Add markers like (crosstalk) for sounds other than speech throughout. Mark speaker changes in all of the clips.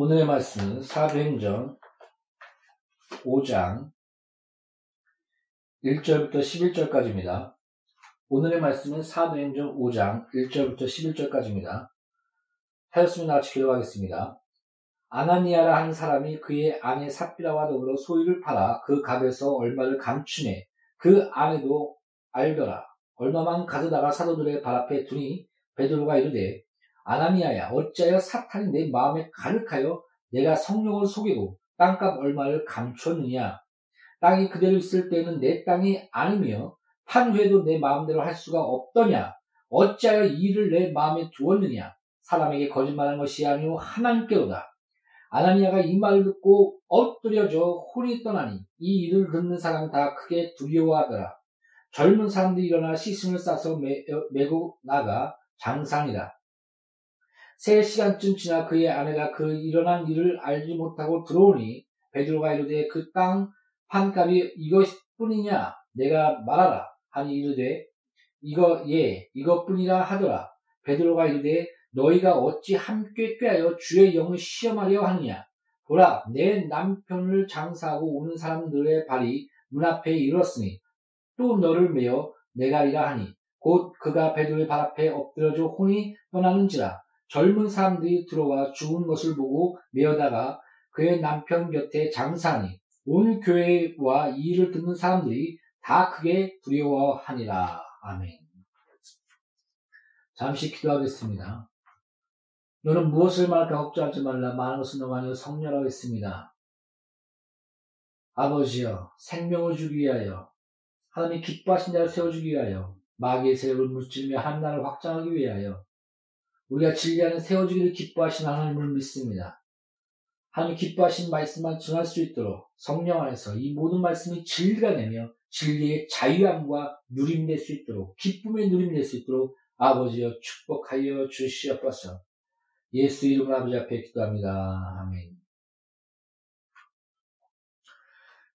Speaker 1: 오늘의 말씀은 사도행전 5장 1절부터 11절까지입니다. 오늘의 말씀은 사도행전 5장 1절부터 11절까지입니다. 하였으면 같이 기도하겠습니다. 아나니아라 하는 사람이 그의 아내 삽비라와 더불어 소유를 팔아 그 값에서 얼마를 감추네 그 아내도 알더라. 얼마만 가져다가 사도들의 발 앞에 두니 베드로가 이르되 아나니아야 어찌하여 사탄이 내 마음에 가득하여 내가 성령을 속이고 땅값 얼마를 감췄느냐? 땅이 그대로 있을 때는 내 땅이 아니며 판 후에도 내 마음대로 할 수가 없더냐? 어찌하여 이 일을 내 마음에 두었느냐? 사람에게 거짓말한 것이 아니오 하나님께로다. 아나니아가 이 말을 듣고 엎드려져 혼이 떠나니 이 일을 듣는 사람 다 크게 두려워하더라. 젊은 사람들이 일어나 시신을 싸서 매, 메고 나가 장상이다 세 시간쯤 지나 그의 아내가 그 일어난 일을 알지 못하고 들어오니 베드로가 이르되 그 땅 판값이 이것뿐이냐? 내가 말하라 하니 이르되 이거 예 이것뿐이라 하더라. 베드로가 이르되 너희가 어찌 함께 꾀하여 주의 영을 시험하려 하느냐? 보라, 내 남편을 장사하고 오는 사람들의 발이 문 앞에 이르렀으니 또 너를 메어 내가리라 하니 곧 그가 베드로의 발 앞에 엎드려져 혼이 떠나는지라 젊은 사람들이 들어와 죽은 것을 보고 메어다가 그의 남편 곁에 장사하니 온 교회와 이 일을 듣는 사람들이 다 크게 두려워하니라. 아멘. 잠시 기도하겠습니다. 너는 무엇을 말할까 걱정하지 말라. 많은 것은 아니요 성녀라고 했습니다. 아버지여, 생명을 주기 위하여, 하나님이 기뻐하신 자를 세워주기 위하여, 마귀의 세력을 물질며 한나를 확장하기 위하여, 우리가 진리하는 세워주기를 기뻐하신 하나님을 믿습니다. 하나님 기뻐하신 말씀만 전할 수 있도록 성령 안에서 이 모든 말씀이 진리가 되며 진리의 자유함과 누림 될 수 있도록 기쁨의 누림 될 수 있도록 아버지여 축복하여 주시옵소서. 예수 이름으로 아버지 앞에 기도합니다. 아멘.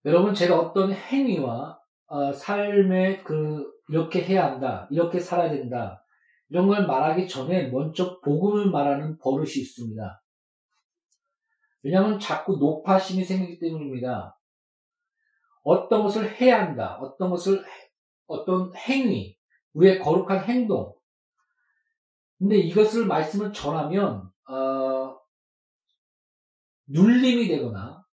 Speaker 1: 여러분 제가 어떤 행위와 어, 삶에 그 이렇게 해야 한다, 이렇게 살아야 된다 이런 걸 말하기 전에 먼저 복음을 말하는 버릇이 있습니다. 왜냐하면 자꾸 높아심이 생기기 때문입니다. 어떤 것을 해야 한다, 어떤 것을 어떤 행위, 우리의 거룩한 행동. 근데 이것을 말씀을 전하면 어, 눌림이 되거나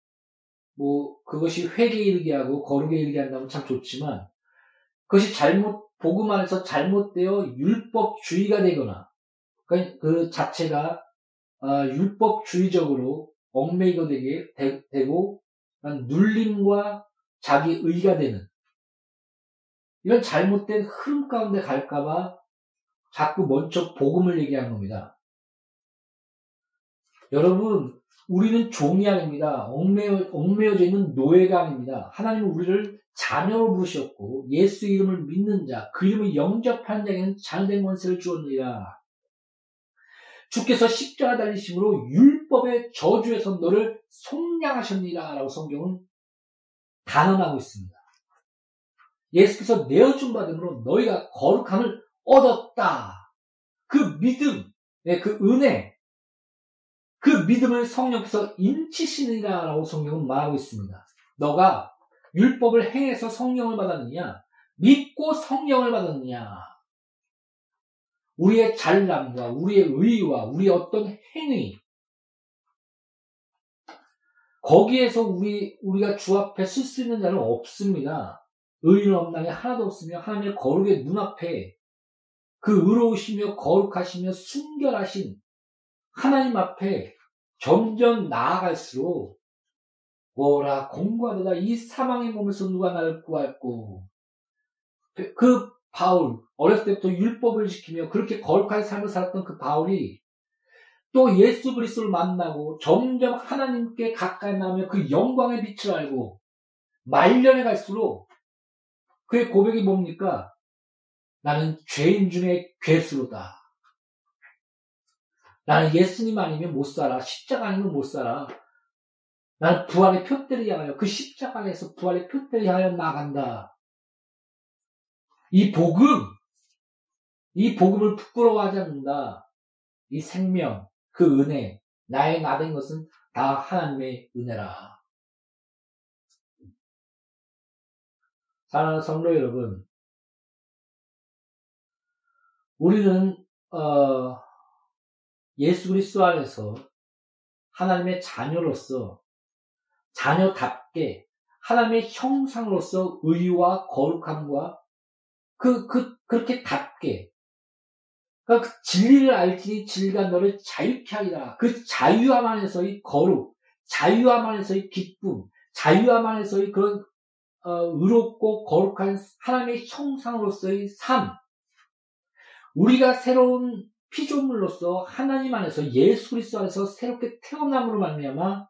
Speaker 1: 뭐 그것이 회개에 이르게 하고 거룩에 이르게 한다면 참 좋지만 그것이 잘못 복음 안에서 잘못되어 율법주의가 되거나 그러니까 그 자체가 어, 율법주의적으로 얽매이게 되게 되, 고 눌림과 자기 의가 되는 이런 잘못된 흐름 가운데 갈까봐 자꾸 먼저 복음을 얘기하는 겁니다. 여러분, 우리는 종이 아닙니다. 얽매여, 얽매여져 있는 노예가 아닙니다. 하나님은 우리를 자녀로 부르셨고 예수 이름을 믿는 자, 그 이름을 영접하는 자에게는 잘된 권세를 주었느니라. 주께서 십자가 달리심으로 율법의 저주에서 너를 속량하셨니라 라고 성경은 단언하고 있습니다. 예수께서 내어준 받음으로 너희가 거룩함을 얻었다. 그 믿음, 네, 그 은혜, 그 믿음을 성령께서 인치시느니라 라고 성경은 말하고 있습니다. 너가 율법을 행해서 성령을 받았느냐? 믿고 성령을 받았느냐? 우리의 잘남과 우리의 의와 우리의 어떤 행위, 거기에서 우리, 우리가 주 앞에 쓸 수 있는 자는 없습니다. 의인 없나니 하나도 없으며 하나님의 거룩의 눈앞에 그 의로우시며 거룩하시며 순결하신 하나님 앞에 점점 나아갈수록 뭐라 공부하다가 이 사망의 몸에서 누가 나를 구할고 그 바울 어렸을 때부터 율법을 지키며 그렇게 거룩한 삶을 살았던 그 바울이 또 예수 그리스도를 만나고 점점 하나님께 가까이 나며 그 영광의 빛을 알고 말년에 갈수록 그의 고백이 뭡니까? 나는 죄인 중에 괴수로다. 나는 예수님 아니면 못 살아. 십자가 아니면 못 살아. 나는 부활의 표대를 향하여 그 십자가 에서 부활의 표대를 향하여 나간다. 이 복음, 이 복음을 부끄러워하지 않는다. 이 생명, 그 은혜, 나의 나된 것은 다 하나님의 은혜라. 사랑하는 성도 여러분, 우리는 어, 예수 그리스도 안에서 하나님의 자녀로서 자녀답게 하나님의 형상으로서 의와 거룩함과 그, 그, 그렇게 답게. 그러니까 그 진리를 알지니 진리가 너를 자유케 하리라. 그 자유함 안에서의 거룩, 자유함 안에서의 기쁨, 자유함 안에서의 그런, 어, 의롭고 거룩한 하나님의 형상으로서의 삶. 우리가 새로운 피조물로서 하나님 안에서 예수 그리스도 안에서 새롭게 태어남으로 말미암아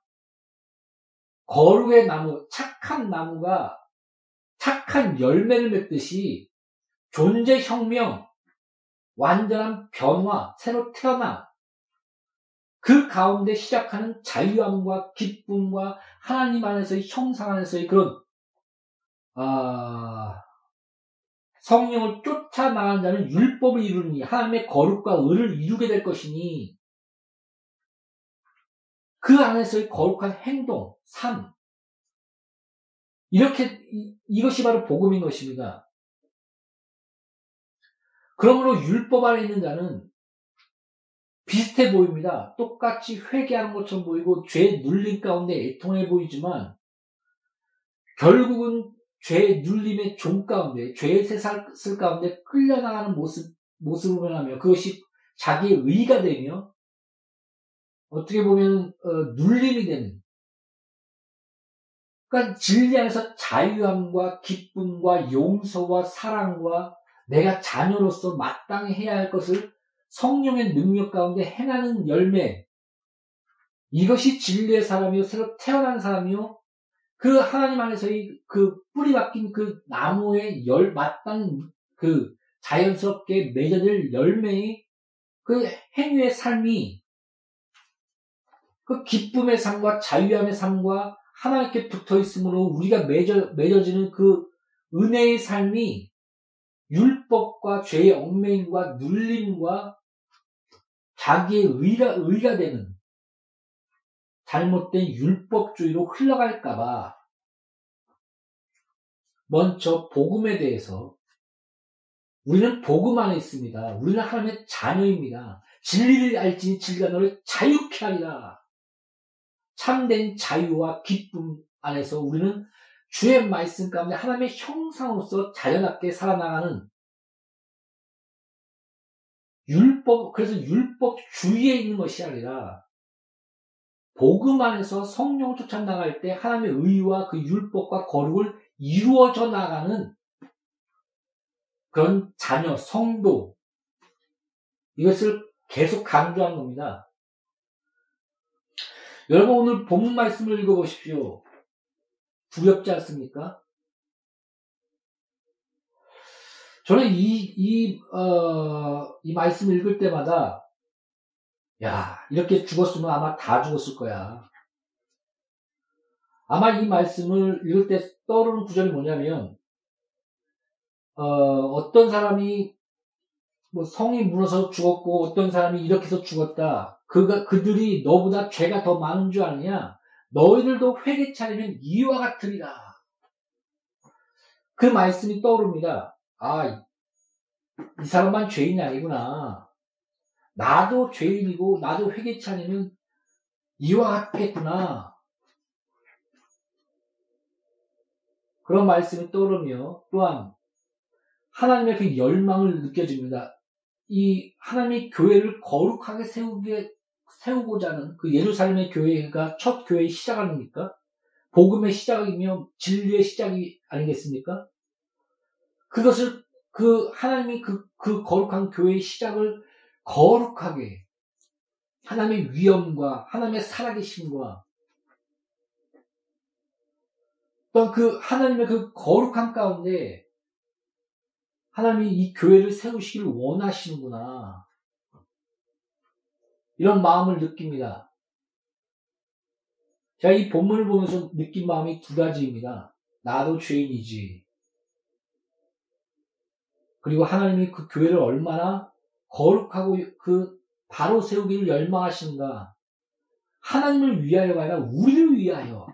Speaker 1: 거룩의 나무, 착한 나무가 착한 열매를 맺듯이 존재 혁명, 완전한 변화, 새로 태어남, 그 가운데 시작하는 자유함과 기쁨과 하나님 안에서의 형상 안에서의 그런 아, 성령을 쫓아 나가는 자는 율법을 이루니 하나님의 거룩과 의를 이루게 될 것이니 그 안에서의 거룩한 행동, 삶. 이렇게, 이, 것이 바로 복음인 것입니다. 그러므로 율법 안에 있는 자는 비슷해 보입니다. 똑같이 회개하는 것처럼 보이고 죄 눌림 가운데 애통해 보이지만 결국은 죄 눌림의 종 가운데 죄의 세상을 가운데 끌려나가는 모습 모습을 변하며 그것이 자기의 의가 되며 어떻게 보면 어, 눌림이 되는. 그러니까 진리 안에서 자유함과 기쁨과 용서와 사랑과 내가 자녀로서 마땅히 해야 할 것을 성령의 능력 가운데 행하는 열매. 이것이 진리의 사람이요 새로 태어난 사람이요 그 하나님 안에서의 그 뿌리 박힌 그 나무의 열 마땅 그 자연스럽게 맺어질 열매의 그 행위의 삶이 그 기쁨의 삶과 자유함의 삶과 하나님께 붙어 있으므로 우리가 맺어, 맺어지는 그 은혜의 삶이 율법과 죄의 얽매임과 눌림과 자기의 의가, 의가 되는 잘못된 율법주의로 흘러갈까봐 먼저 복음에 대해서 우리는 복음 안에 있습니다. 우리는 하나님의 자녀입니다. 진리를 알지니 진리가 너를 자유케 하리라. 참된 자유와 기쁨 안에서 우리는 주의 말씀 가운데 하나님의 형상으로서 자연하게 살아나가는 율법, 그래서 율법 주위에 있는 것이 아니라 복음 안에서 성령 쫓아 나갈 때 하나님의 의와 그 율법과 거룩을 이루어져 나가는 그런 자녀, 성도, 이것을 계속 강조한 겁니다. 여러분 오늘 본문 말씀을 읽어보십시오. 두렵지 않습니까? 저는 이, 이, 어, 이 말씀을 읽을 때마다, 야, 이렇게 죽었으면 아마 다 죽었을 거야. 아마 이 말씀을 읽을 때 떠오르는 구절이 뭐냐면, 어, 어떤 사람이 뭐 성이 무너서 죽었고 어떤 사람이 이렇게 해서 죽었다. 그가 그들이 너보다 죄가 더 많은 줄 아느냐? 너희들도 회개 차리면 이와 같으리라. 그 말씀이 떠오릅니다. 아, 이 사람만 죄인이 아니구나. 나도 죄인이고 나도 회개 차리면 이와 같겠구나. 그런 말씀이 떠오르며 또한 하나님의 그 열망을 느껴집니다. 이 하나님의 교회를 거룩하게 세우게 세우고자 하는 그 예루살렘의 교회가 첫 교회의 시작 아닙니까? 복음의 시작이며 진리의 시작이 아니겠습니까? 그것을 그 하나님이 그, 그 거룩한 교회의 시작을 거룩하게 하나님의 위엄과 하나님의 살아계심과 또그 하나님의 그 거룩한 가운데 하나님이 이 교회를 세우시길 원하시는구나. 이런 마음을 느낍니다. 제가 이 본문을 보면서 느낀 마음이 두 가지입니다. 나도 죄인이지. 그리고 하나님이 그 교회를 얼마나 거룩하고 그 바로 세우기를 열망하시는가. 하나님을 위하여가 아니라 우리를 위하여.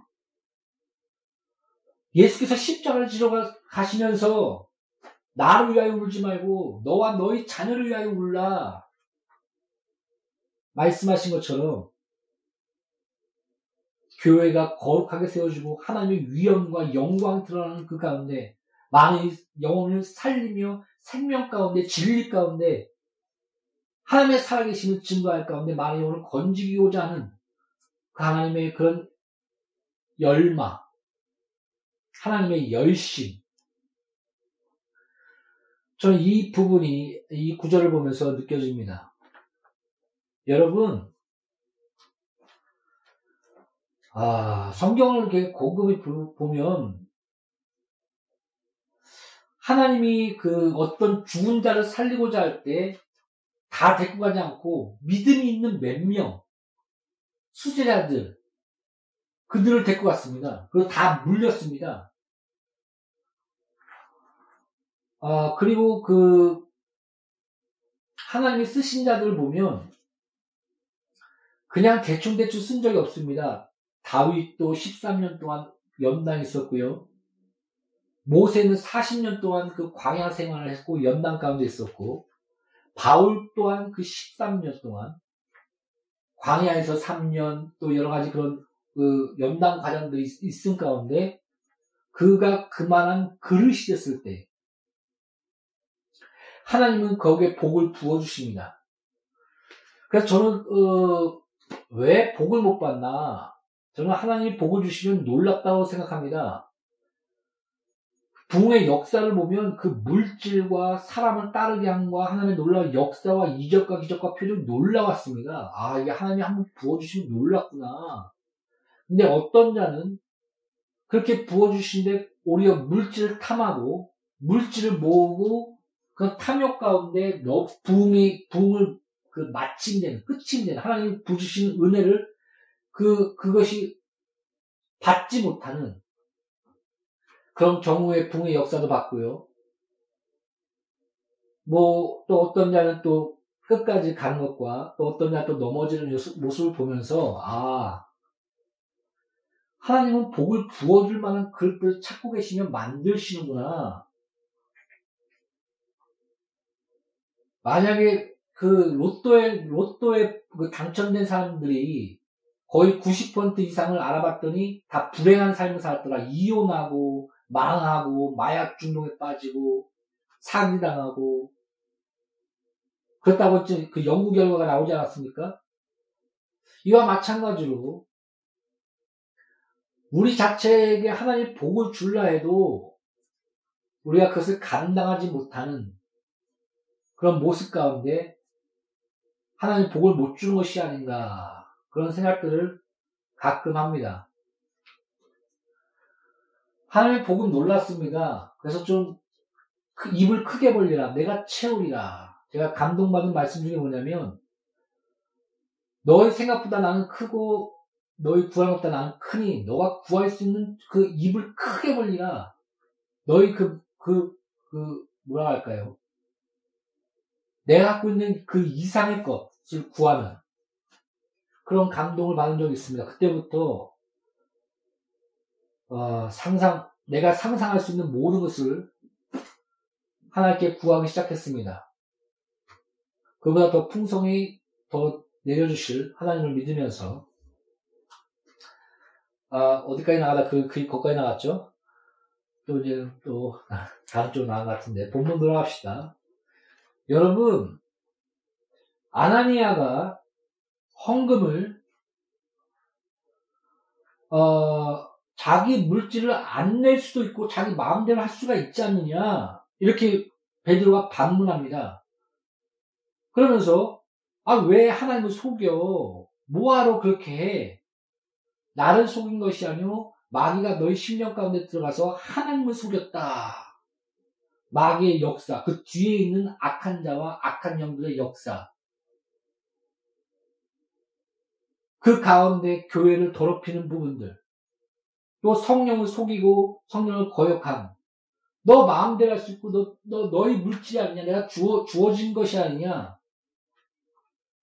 Speaker 1: 예수께서 십자가를 지러 가시면서 나를 위하여 울지 말고 너와 너희 자녀를 위하여 울라. 말씀하신 것처럼 교회가 거룩하게 세워지고 하나님의 위엄과 영광 드러나는 그 가운데 많은 영혼을 살리며 생명 가운데 진리 가운데 하나님의 살아계심을 증거할 가운데 많은 영혼을 건지기고자 하는 그 하나님의 그런 열마, 하나님의 열심, 저는 이 부분이 이 구절을 보면서 느껴집니다. 여러분, 아, 성경을 이렇게 곰곰이 보면 하나님이 그 어떤 죽은 자를 살리고자 할 때 다 데리고 가지 않고 믿음이 있는 몇 명, 수제자들, 그들을 데리고 갔습니다. 그리고 다 물렸습니다. 아, 그리고 그, 하나님이 쓰신 자들을 보면, 그냥 대충대충 쓴 적이 없습니다. 다윗도 13년 동안 연당 있었고요. 모세는 40년 동안 그 광야 생활을 했고 연당 가운데 있었고 바울 또한 그 13년 동안 광야에서 3년 또 여러 가지 그런 그 연당 과정들이 있은 가운데 그가 그만한 그릇이 됐을 때 하나님은 거기에 복을 부어 주십니다. 그래서 저는 어, 왜 복을 못 받나? 저는 하나님이 복을 주시면 놀랍다고 생각합니다. 부흥의 역사를 보면 그 물질과 사람을 따르게 한과 하나님의 놀라운 역사와 이적과 기적과 표적이 놀라웠습니다. 아, 이게 하나님이 한번 부어주시면 놀랍구나. 근데 어떤 자는 그렇게 부어주신데 오히려 물질을 탐하고 물질을 모으고 그 탐욕 가운데 부흥이, 부흥을 그 마침되는, 끝이 되는 하나님 부주신 은혜를 그, 그것이 받지 못하는 그런 경우에 붕의 역사도 봤고요. 뭐, 또 어떤 자는 또 끝까지 가는 것과 또 어떤 자는 또 넘어지는 모습을 보면서, 아, 하나님은 복을 부어줄 만한 그릇을 찾고 계시면 만드시는구나. 만약에 그 로또에, 로또에 그 당첨된 사람들이 거의 90% 이상을 알아봤더니 다 불행한 삶을 살았더라. 이혼하고, 망하고 마약 중독에 빠지고 사기당하고 그렇다고 그 연구 결과가 나오지 않았습니까? 이와 마찬가지로 우리 자체에게 하나님 복을 줄라 해도 우리가 그것을 감당하지 못하는 그런 모습 가운데 하나님 복을 못 주는 것이 아닌가 그런 생각들을 가끔 합니다. 하나님의 복은 놀랐습니다. 그래서 좀 입을 크게 벌리라. 내가 채우리라. 제가 감동받은 말씀 중에 뭐냐면 너의 생각보다 나는 크고 너의 구할 것보다 나는 크니 너가 구할 수 있는 그 입을 크게 벌리라. 너의 그, 그, 그, 뭐라 할까요? 내가 갖고 있는 그 이상의 것을 구하는 그런 감동을 받은 적이 있습니다. 그때부터 어, 상상, 내가 상상할 수 있는 모든 것을 하나님께 구하기 시작했습니다. 그보다 더 풍성히 더 내려주실 하나님을 믿으면서 아, 어디까지 나가다 그, 그, 거기까지 나갔죠? 또 이제 또 (laughs) 다른 쪽 나간 것 같은데 본문 들어갑시다. 여러분 아나니아가 헌금을 어, 자기 물질을 안 낼 수도 있고 자기 마음대로 할 수가 있지 않느냐 이렇게 베드로가 반문합니다. 그러면서 아 왜 하나님을 속여 뭐하러 그렇게 해 나를 속인 것이 아니오 마귀가 너희 심령 가운데 들어가서 하나님을 속였다. 마귀의 역사, 그 뒤에 있는 악한 자와 악한 영들의 역사. 그 가운데 교회를 더럽히는 부분들. 또 성령을 속이고 성령을 거역함. 너 마음대로 할 수 있고 너, 너 너희 물질이 아니냐 내가 주어 주어진 것이 아니냐.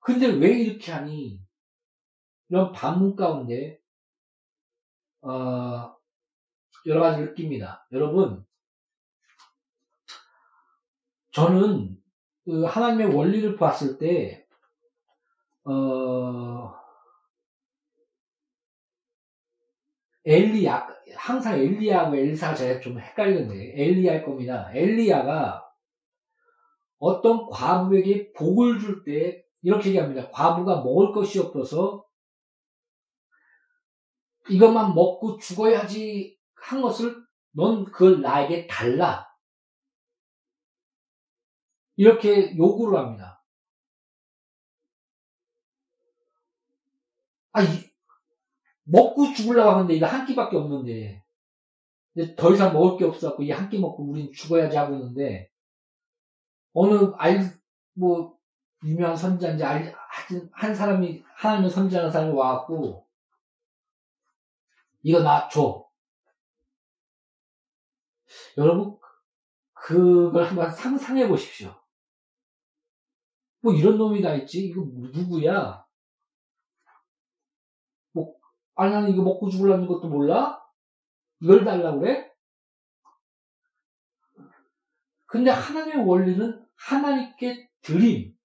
Speaker 1: 근데 왜 이렇게 하니? 이런 반문 가운데 어, 여러 가지 느낍니다. 여러분, 저는 그 하나님의 원리를 봤을 때 어, 엘리야, 항상 엘리야하고 엘리사가 제가 좀 헷갈리는데, 엘리야일 겁니다. 엘리야가 어떤 과부에게 복을 줄 때, 이렇게 얘기합니다. 과부가 먹을 것이 없어서 이것만 먹고 죽어야지 한 것을 넌 그걸 나에게 달라. 이렇게 요구를 합니다. 아, 이, 먹고 죽으려고 하는데 이거 한 끼밖에 없는데 더 이상 먹을 게 없어갖고 이 한 끼 먹고 우린 죽어야지 하고 있는데 어느 알 뭐 유명한 선지자인지 알, 하여튼 한 사람이 하나님을 선지하는 사람이 와갖고 이거 나 줘. 여러분 그걸 한번 상상해 보십시오. 뭐 이런 놈이 다 있지? 이거 누구야? 아니, 나는 이거 먹고 죽을라는 것도 몰라? 이걸 달라고 그래? 근데 하나님의 원리는 하나님께 드림,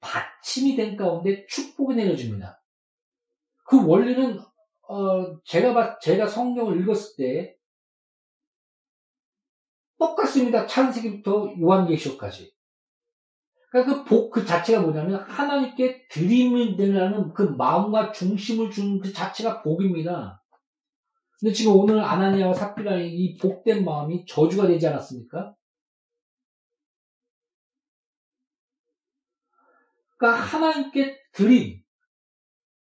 Speaker 1: 받침이 된 가운데 축복이 내려집니다. 그 원리는 어, 제가 봤, 제가 성경을 읽었을 때 똑같습니다. 창세기부터 요한계시록까지. 그러니까 그 복, 그 자체가 뭐냐면 하나님께 드림이 되라는 그 마음과 중심을 주는 그 자체가 복입니다. 근데 지금 오늘 아나니아와 삽비라의 이 복된 마음이 저주가 되지 않았습니까? 그러니까 하나님께 드림,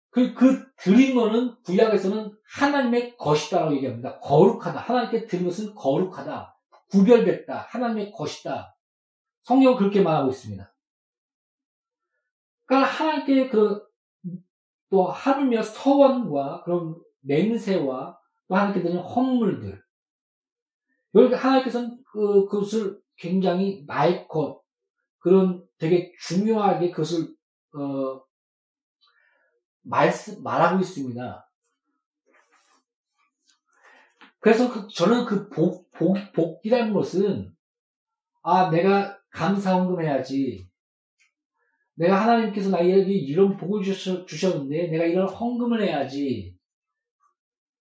Speaker 1: 그, 그 드린 거는 구약에서는 하나님의 것이다라고 얘기합니다. 거룩하다. 하나님께 드린 것은 거룩하다. 구별됐다. 하나님의 것이다. 성경은 그렇게 말하고 있습니다. 그러니까 하나님께 그, 또 하물며 서원과 그런 냄새와 또 하나님께 드리는 헌물들. 여기 하나님께서는 그, 그것을 굉장히 것, 그런 되게 중요하게 그것을, 어, 말, 말하고 있습니다. 그래서 그, 저는 그 복, 복, 복이라는 것은, 아, 내가 감사헌금 해야지. 내가 하나님께서 나에게 이런 복을 주셨, 주셨는데, 내가 이런 헌금을 해야지.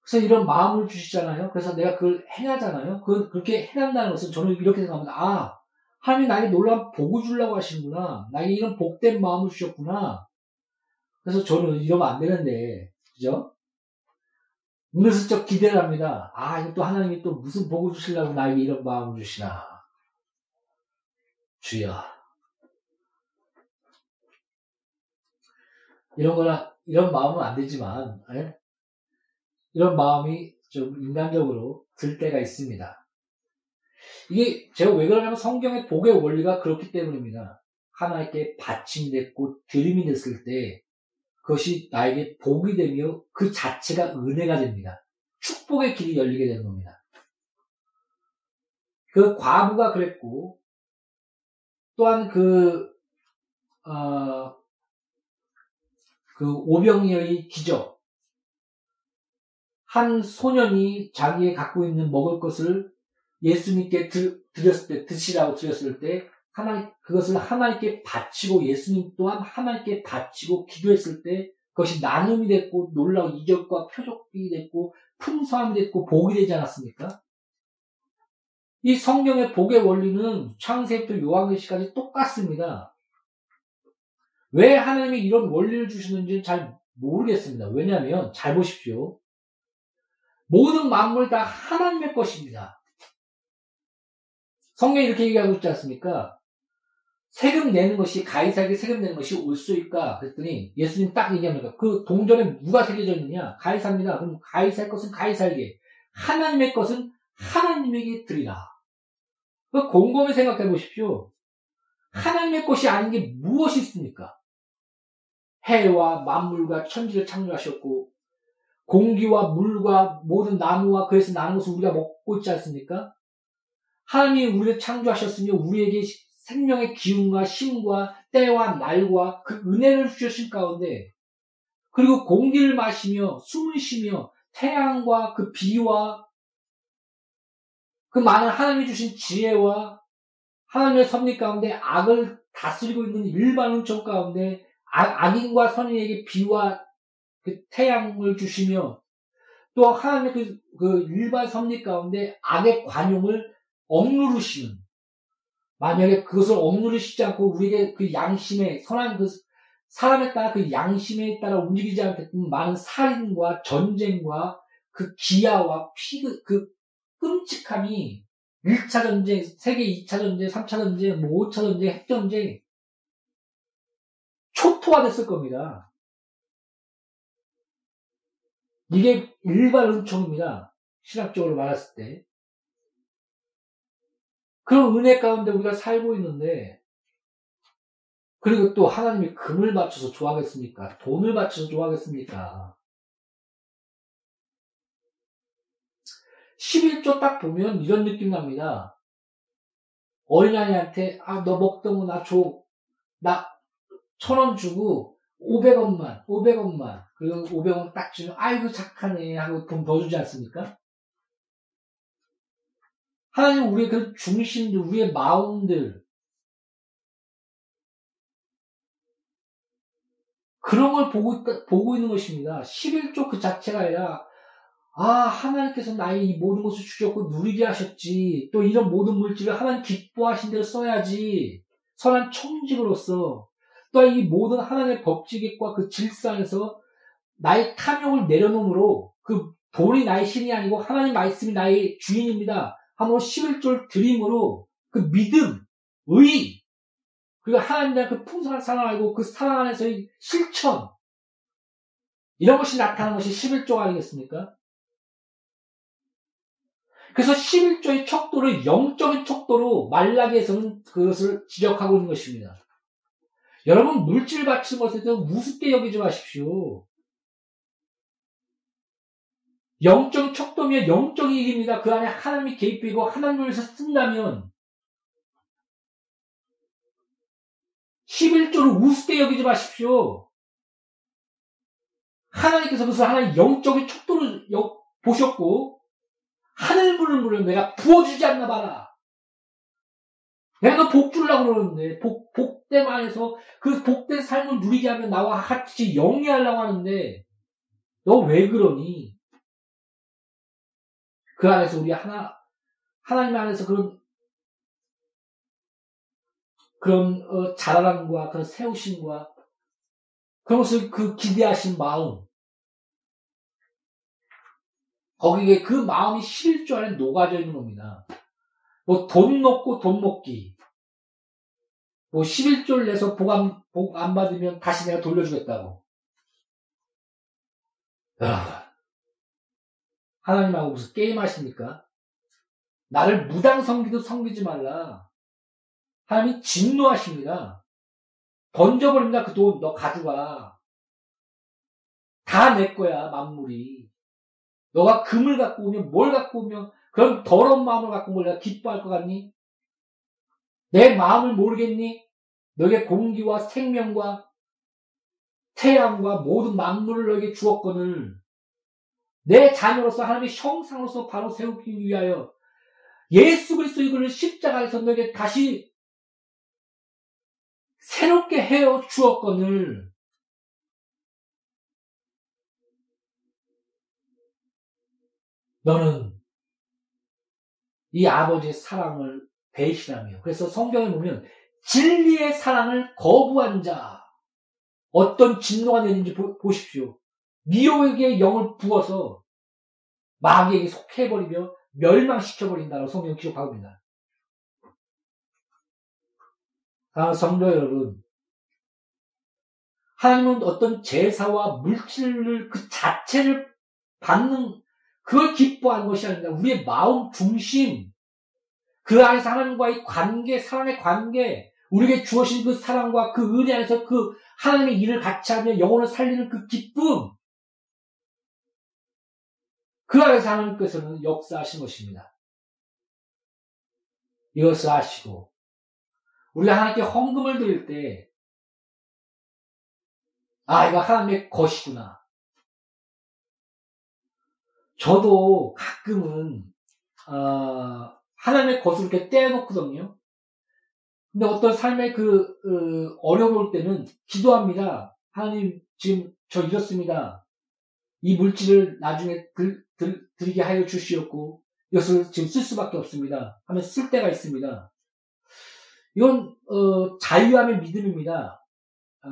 Speaker 1: 그래서 이런 마음을 주시잖아요. 그래서 내가 그걸 행하잖아요. 그, 그렇게 행한다는 것은 저는 이렇게 생각합니다. 아, 하나님이 나에게 놀라운 복을 주려고 하시는구나. 나에게 이런 복된 마음을 주셨구나. 그래서 저는 이러면 안 되는데, 그죠? 은근슬쩍 기대를 합니다. 아, 또 하나님이 또 무슨 복을 주시려고 나에게 이런 마음을 주시나. 주여. 이런 거나, 이런 마음은 안 되지만, 에? 예? 이런 마음이 좀 인간적으로 들 때가 있습니다. 이게 제가 왜 그러냐면 성경의 복의 원리가 그렇기 때문입니다. 하나님께 받침됐고 드림이 됐을 때 그것이 나에게 복이 되며 그 자체가 은혜가 됩니다. 축복의 길이 열리게 되는 겁니다. 그 과부가 그랬고 또한 그, 어, 그 오병이어의 기적. 한 소년이 자기의 갖고 있는 먹을 것을 예수님께 드, 드렸을 때, 드시라고 드렸을 때, 하나, 그것을 하나님께 바치고 예수님 또한 하나님께 바치고 기도했을 때 그것이 나눔이 됐고 놀라운 이적과 표적이 됐고 풍성함이 됐고 복이 되지 않았습니까? 이 성경의 복의 원리는 창세부터 요한계시까지 똑같습니다. 왜 하나님이 이런 원리를 주시는지 잘 모르겠습니다. 왜냐하면 잘 보십시오. 모든 만물 다 하나님의 것입니다. 성경이 이렇게 얘기하고 있지 않습니까? 세금 내는 것이 가이사에게 세금 내는 것이 옳소일까? 그랬더니 예수님 딱 얘기합니다. 그 동전에 누가 새겨져 있느냐? 가이사입니다. 그럼 가이사의 것은 가이사에게, 하나님의 것은 하나님에게 드리라. 그 곰곰이 생각해 보십시오. 하나님의 것이 아닌 게 무엇이 있습니까? 해와 만물과 천지를 창조하셨고 공기와 물과 모든 나무와 그에서 나는 것을 우리가 먹고 있지 않습니까? 하나님이 우리를 창조하셨으며 우리에게 생명의 기운과 힘과 때와 날과 그 은혜를 주신 가운데 그리고 공기를 마시며 숨을 쉬며 태양과 그 비와 그 많은 하나님이 주신 지혜와 하나님의 섭리 가운데 악을 다스리고 있는 일반 은총 가운데 악, 인과 선인에게 비와 그 태양을 주시며 또 하나님의 그, 그 일반 섭리 가운데 악의 관용을 억누르시는 만약에 그것을 억누르시지 않고 우리에게 그 양심에 선한 그 사람에 따라 그 양심에 따라 움직이지 않게끔 많은 살인과 전쟁과 그 기아와 피, 그 끔찍함이 1차 전쟁, 세계 2차 전쟁, 3차 전쟁, 뭐 5차 전쟁, 핵전쟁 초토화됐을 겁니다. 이게 일반 은총입니다. 신학적으로 말했을 때. 그런 은혜 가운데 우리가 살고 있는데, 그리고 또 하나님이 금을 맞춰서 좋아하겠습니까? 돈을 맞춰서 좋아하겠습니까? 11조 딱 보면 이런 느낌 납니다. 어린아이한테, 아, 너 먹던 거 나 줘. 나 천 원 주고 500원만, 500원만, 그리고 500원 딱 주면, 아이고, 착하네, 하고 돈 더 주지 않습니까? 하나님 우리의 그 중심들, 우리의 마음들, 그런 걸 보고, 보고 있는 것입니다. 11조 그 자체가 아니라, 아, 하나님께서 나의 이 모든 것을 주셨고 누리게 하셨지. 또 이런 모든 물질을 하나님 기뻐하신 대로 써야지. 선한 청직으로서 또 이 모든 하나님의 법칙과 그 질서에서 나의 탐욕을 내려놓으므로 그 돈이 나의 신이 아니고 하나님 말씀이 나의 주인입니다. 한번 11절 드림으로 그 믿음, 의, 그리고 하나님 대한 그 풍성한 사랑 알고 그 사랑 안에서의 실천, 이런 것이 나타나는 것이 11조 아니겠습니까? 그래서 11조의 척도를 영적인 척도로 말라기에서는 그것을 지적하고 있는 것입니다. 여러분 물질 바치는 것에 대해서 우습게 여기지 마십시오. 영적 척도면 영적인 일입니다. 그 안에 하나님이 개입되고 하나님을 위해서 쓴다면 11조를 우습게 여기지 마십시오. 하나님께서 그것을 하나의 영적인 척도를 보셨고 하늘 부는 물을 내가 부어주지 않나 봐라. 내가 너 복 주려고 그러는데, 복, 복됨 안에서 그 복된 삶을 누리게 하면 나와 같이 영위하려고 하는데, 너 왜 그러니? 그 안에서 우리 하나, 하나님 안에서 그런, 그런, 어, 자라남과 그런 세우심과 그런 것을 그 기대하신 마음, 거기에 그 마음이 실조 안에 녹아져 있는 겁니다. 뭐돈 놓고 돈 먹기. 뭐 11조를 내서 복 안, 복 안 받으면 다시 내가 돌려주겠다고. 아, 하나님하고 무슨 게임 하십니까? 나를 무당 성기도 성기지 말라. 하나님이 진노하십니다. 던져버립니다. 그 돈, 너 가져가. 다 내 거야, 만물이. 너가 금을 갖고 오면 뭘 갖고 오면 그런 더러운 마음을 갖고 온걸 내가 기뻐할 것 같니? 내 마음을 모르겠니? 너에게 공기와 생명과 태양과 모든 만물을 너에게 주었거늘 내 자녀로서 하나님의 형상으로서 바로 세우기 위하여 예수 그리스도 이걸 십자가에서 너에게 다시 새롭게 헤어 주었거늘 너는 이 아버지의 사랑을 배신하며 그래서 성경에 보면 진리의 사랑을 거부한 자 어떤 진노가 내는지 보, 십시오 미호에게 영을 부어서 마귀에게 속해버리며 멸망시켜버린다고 성경 기록하고 있습니다. 아, 성도 여러분, 하나님은 어떤 제사와 물질을 그 자체를 받는 그걸 기뻐하는 것이 아니라 우리의 마음 중심, 그 안에서 하나님과의 관계, 사랑의 관계, 우리에게 주어진 그 사랑과 그 은혜 안에서 그 하나님의 일을 같이 하며 영혼을 살리는 그 기쁨, 그 안에서 하나님께서는 역사하신 것입니다. 이것을 아시고, 우리가 하나님께 헌금을 드릴 때, 아, 이거 하나님의 것이구나. 저도 가끔은 어, 하나님의 것을 이렇게 떼어놓거든요. 근데 어떤 삶의 그 어, 어려울 때는 기도합니다. 하나님 지금 저 이렇습니다. 이 물질을 나중에 들, 들, 드리게 하여 주시었고 이것을 지금 쓸 수밖에 없습니다. 하면 쓸 때가 있습니다. 이건 어, 자유함의 믿음입니다. 어,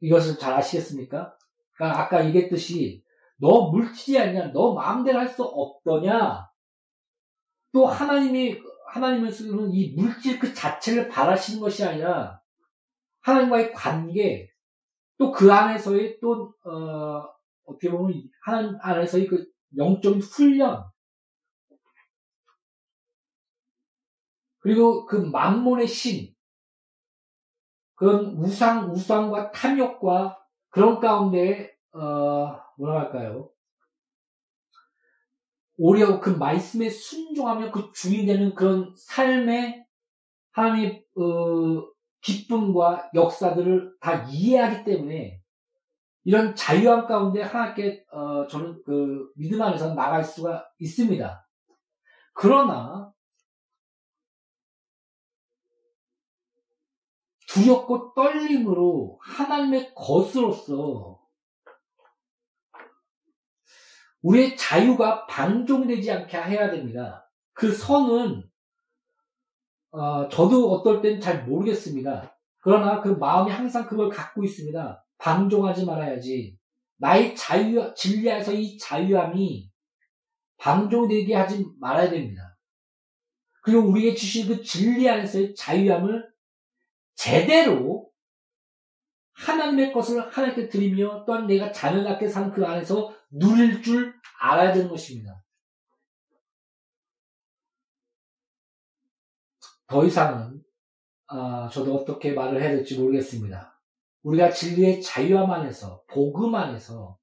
Speaker 1: 이것을 잘 아시겠습니까? 그러니까 아까 얘기했듯이 너 물질이 아니냐? 너 마음대로 할 수 없더냐? 또 하나님이 하나님을 쓰는 이 물질 그 자체를 바라시는 것이 아니라 하나님과의 관계 또 그 안에서의 또 어, 어떻게 보면 하나님 안에서의 그 영적인 훈련 그리고 그 만몬의 신 그런 우상 우상과 탐욕과 그런 가운데 어, 뭐라 할까요? 오히려 그 말씀에 순종하며 그 주인 되는 그런 삶의 하나님의 어, 기쁨과 역사들을 다 이해하기 때문에 이런 자유함 가운데 하나님께 어, 저는 그 믿음 안에서 나갈 수가 있습니다. 그러나 두렵고 떨림으로 하나님의 것으로서 우리의 자유가 방종되지 않게 해야 됩니다. 그 선은 어, 저도 어떨 땐 잘 모르겠습니다. 그러나 그 마음이 항상 그걸 갖고 있습니다. 방종하지 말아야지. 나의 자유, 진리에서 이 자유함이 방종되게 하지 말아야 됩니다. 그리고 우리에게 주신 그 진리 안에서의 자유함을 제대로 하나님의 것을 하나님께 드리며 또한 내가 자녀답게 사는 그 안에서 누릴 줄 알아야 되는 것입니다. 더 이상은 아, 저도 어떻게 말을 해야 될지 모르겠습니다. 우리가 진리의 자유함 안에서 복음 안에서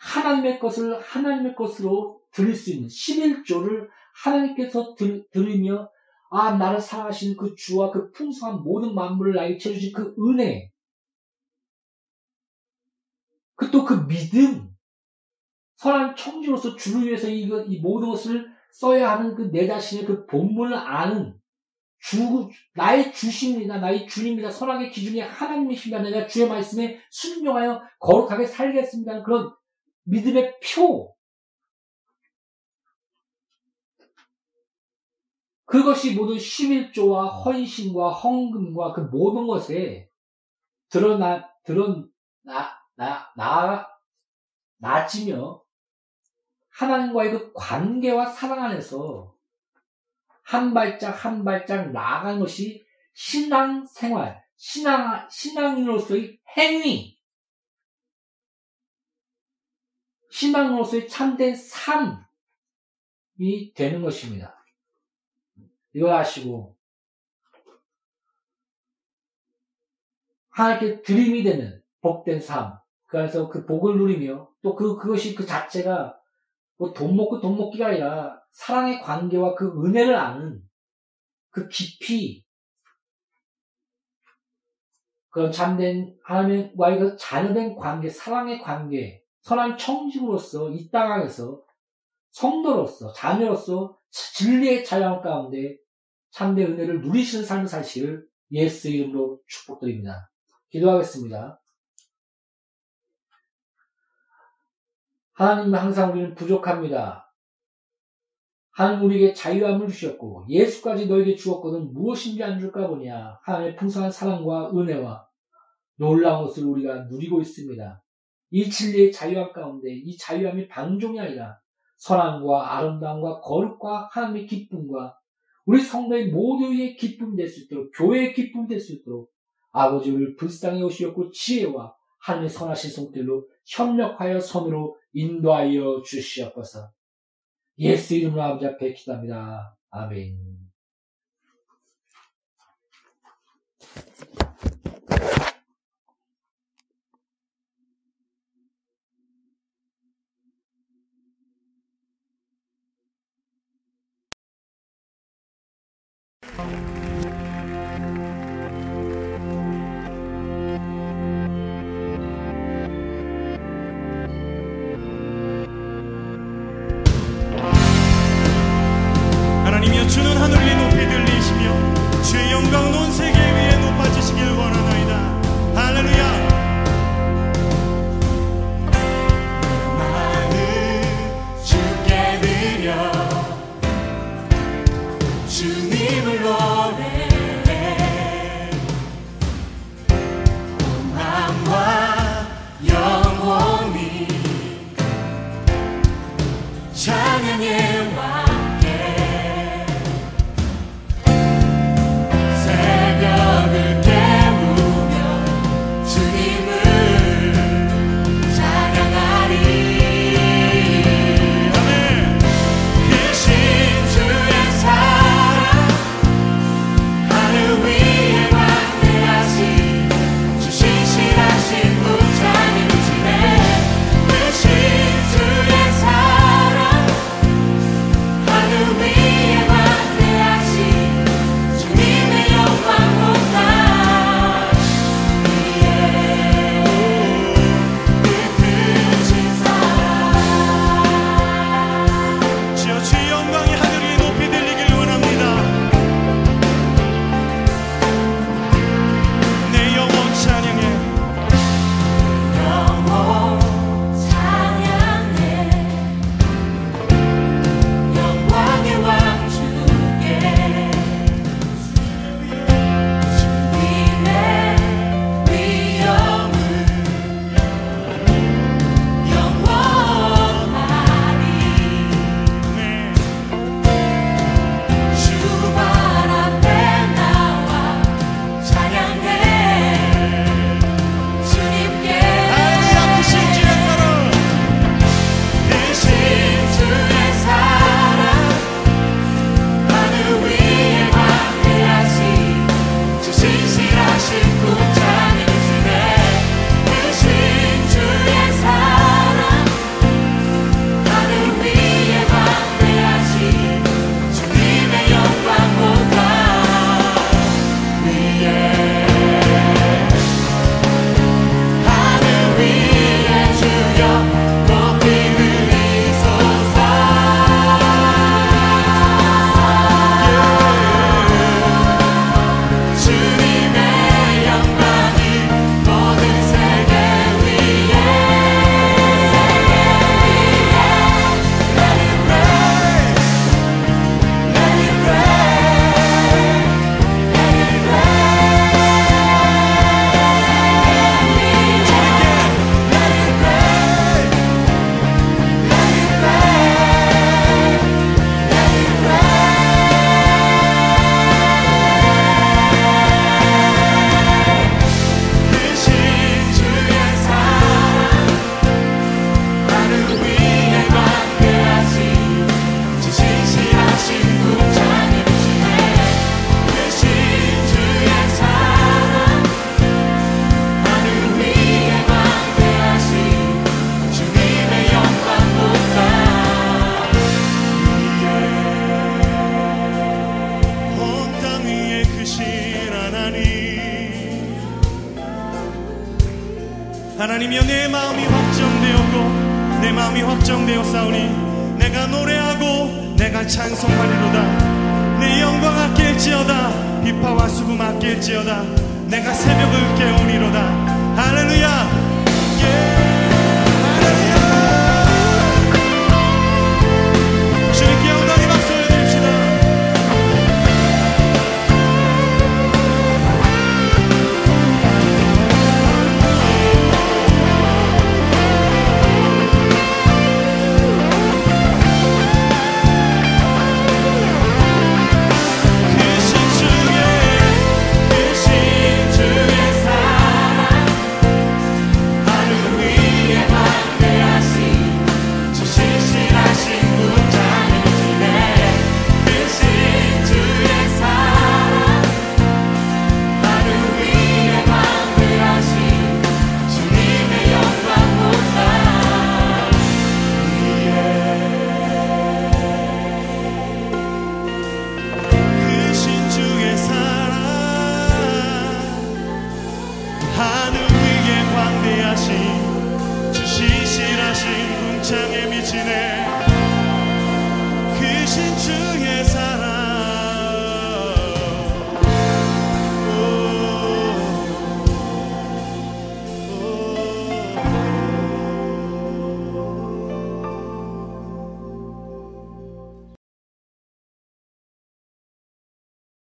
Speaker 1: 하나님의 것을 하나님의 것으로 드릴 수 있는 11조를 하나님께서 들, 들으며 아 나를 사랑하시는 그 주와 그 풍성한 모든 만물을 나에게 채주신 그 은혜 그 또그 그 믿음 선한 청지로서 주를 위해서 이, 이 모든 것을 써야 하는 그 내 자신의 그 본문을 아는 주, 나의 주십니다. 나의 주님입니다. 선악의 기준이 하나님이십니다. 내가 주의 말씀에 순종하여 거룩하게 살겠습니다. 그런 믿음의 표. 그것이 모든 11조와 헌신과 헌금과 그 모든 것에 드러나, 드러나, 나, 나, 나지며 하나님과의 그 관계와 사랑 안에서 한 발짝 한 발짝 나아간 것이 신앙 생활, 신앙, 신앙인으로서의 행위, 신앙으로서의 참된 삶이 되는 것입니다. 이걸 아시고, 하나님께 드림이 되는 복된 삶, 그래서 그 복을 누리며 또 그, 그것이 그 자체가 뭐 돈 먹고 돈 먹기가 아니라 사랑의 관계와 그 은혜를 아는 그 깊이 그런 참된 하나님과의 그 자녀된 관계, 사랑의 관계, 선한 청직으로서 이 땅 안에서 성도로서 자녀로서 진리의 자유 가운데 참된 은혜를 누리시는 삶을 사실 예수 이름으로 축복드립니다. 기도하겠습니다. 하나님은 항상 우리는 부족합니다. 하나님 우리에게 자유함을 주셨고 예수까지 너에게 주었거든 무엇인지 안 줄까 보냐. 하나님의 풍성한 사랑과 은혜와 놀라운 것을 우리가 누리고 있습니다. 이 진리의 자유함 가운데 이 자유함이 방종이 아니라 선함과 아름다움과 거룩과 하나님의 기쁨과 우리 성도의 모두의 기쁨 될 수 있도록 교회의 기쁨 될 수 있도록 아버지 우리를 불쌍히 오시었고 지혜와 하나님의 선하신 손길로 협력하여 선으로 인도하여 주시옵소서. 예수 이름으로 아버지 앞에 기도합니다. 아멘.